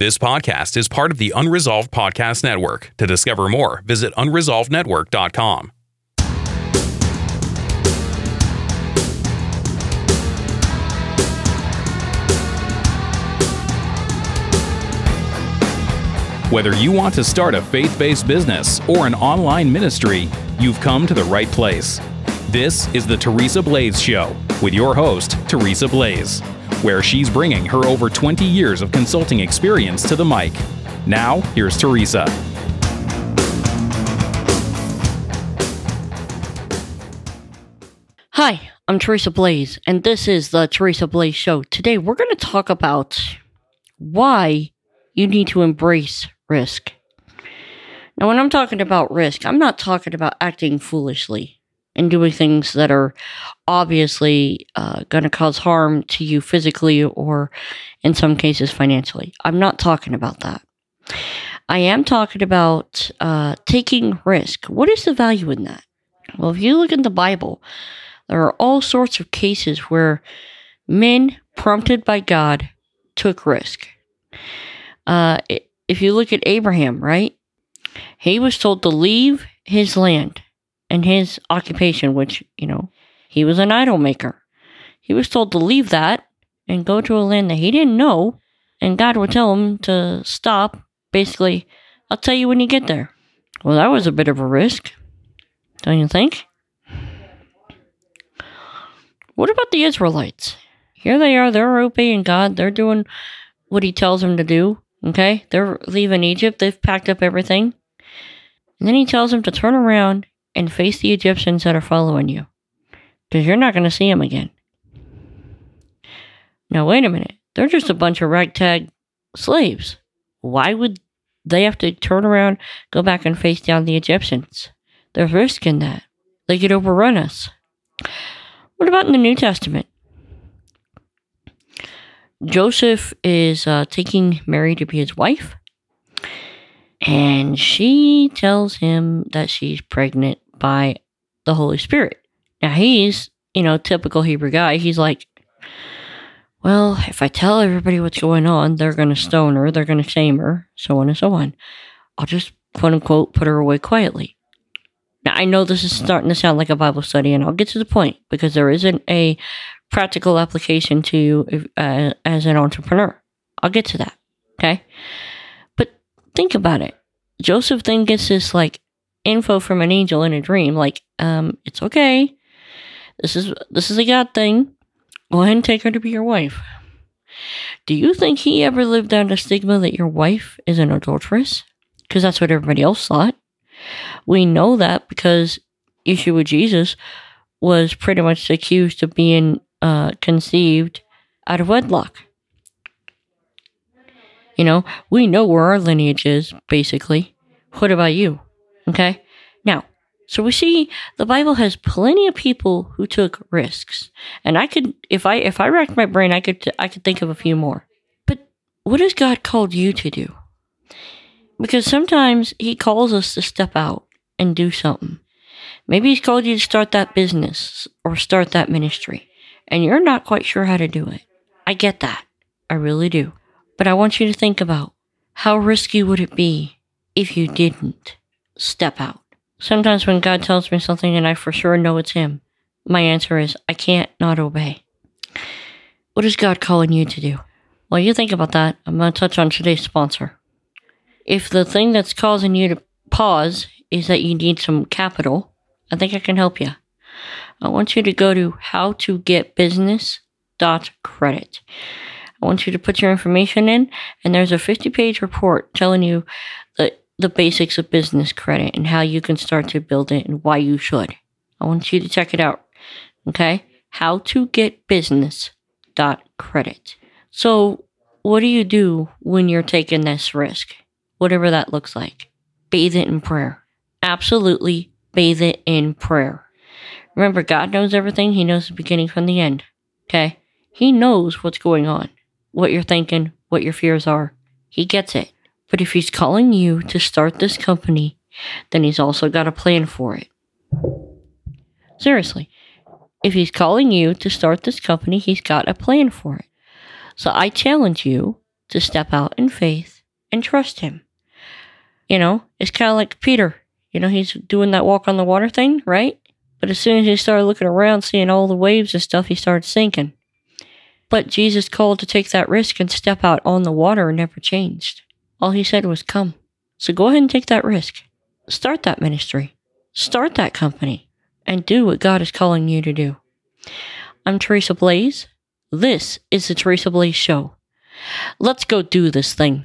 This podcast is part of the Unresolved Podcast Network. To discover more, visit unresolvednetwork.com. Whether you want to start a faith based business or an online ministry, you've come to the right place. This is the Teresa Blaze Show with your host, Teresa Blaze, where she's bringing her over 20 years of consulting experience to the mic. Now, here's Teresa. Hi, I'm Teresa Blaze, and this is the Teresa Blaze Show. Today, we're going to talk about why you need to embrace risk. Now, when I'm talking about risk, I'm not talking about acting foolishly and doing things that are obviously uh, going to cause harm to you physically or, in some cases, financially. I'm not talking about that. I am talking about uh, taking risk. What is the value in that? Well, if you look in the Bible, there are all sorts of cases where men, prompted by God, took risk. Uh, if you look at Abraham, right? He was told to leave his land and his occupation, which, you know, he was an idol maker. He was told to leave that and go to a land that he didn't know, and God would tell him to stop. Basically, I'll tell you when you get there. Well, that was a bit of a risk, don't you think? What about the Israelites? Here they are, they're obeying God, they're doing what He tells them to do. Okay? They're leaving Egypt, they've packed up everything. And then He tells them to turn around and face the Egyptians that are following you. Because you're not going to see them again. Now, wait a minute. They're just a bunch of ragtag slaves. Why would they have to turn around, go back and face down the Egyptians? There's risk in that. They could overrun us. What about in the New Testament? Joseph is uh, taking Mary to be his wife, and she tells him that she's pregnant by the Holy Spirit. Now, he's, you know, typical Hebrew guy. He's like, well, if I tell everybody what's going on, they're going to stone her, they're going to shame her, so on and so on. I'll just, quote unquote, put her away quietly. Now, I know this is starting to sound like a Bible study, and I'll get to the point because there isn't a practical application to you uh, as an entrepreneur. I'll get to that. Okay. Think about it. Joseph then gets this like info from an angel in a dream, like, um, it's okay. This is this is a God thing. Go ahead and take her to be your wife. Do you think he ever lived down the stigma that your wife is an adulteress? Because that's what everybody else thought. We know that because Yeshua Jesus was pretty much accused of being uh, conceived out of wedlock. You know, we know where our lineage is, basically. What about you? Okay? Now, so we see the Bible has plenty of people who took risks. And I could if I if I racked my brain, I could I could think of a few more. But what has God called you to do? Because sometimes he calls us to step out and do something. Maybe he's called you to start that business or start that ministry and you're not quite sure how to do it. I get that. I really do. But I want you to think about how risky would it be if you didn't step out? Sometimes when God tells me something and I for sure know it's Him, my answer is I can't not obey. What is God calling you to do? While you think about that, I'm going to touch on today's sponsor. If the thing that's causing you to pause is that you need some capital, I think I can help you. I want you to go to howtogetbusiness.credit. I want you to put your information in, and there's a 50 page report telling you the, the basics of business credit and how you can start to build it and why you should. I want you to check it out. Okay? How to get business dot credit. So, what do you do when you're taking this risk? Whatever that looks like. Bathe it in prayer. Absolutely bathe it in prayer. Remember, God knows everything. He knows the beginning from the end. Okay? He knows what's going on, what you're thinking, what your fears are. He gets it. But if He's calling you to start this company, then He's also got a plan for it. Seriously. If He's calling you to start this company, He's got a plan for it. So I challenge you to step out in faith and trust him. You know, it's kind of like Peter. You know, he's doing that walk on the water thing, right? But as soon as he started looking around, seeing all the waves and stuff, he started sinking. But Jesus called to take that risk and step out on the water never changed. All he said was, Come. So go ahead and take that risk. Start that ministry. Start that company. And do what God is calling you to do. I'm Teresa Blaze. This is the Teresa Blaze Show. Let's go do this thing.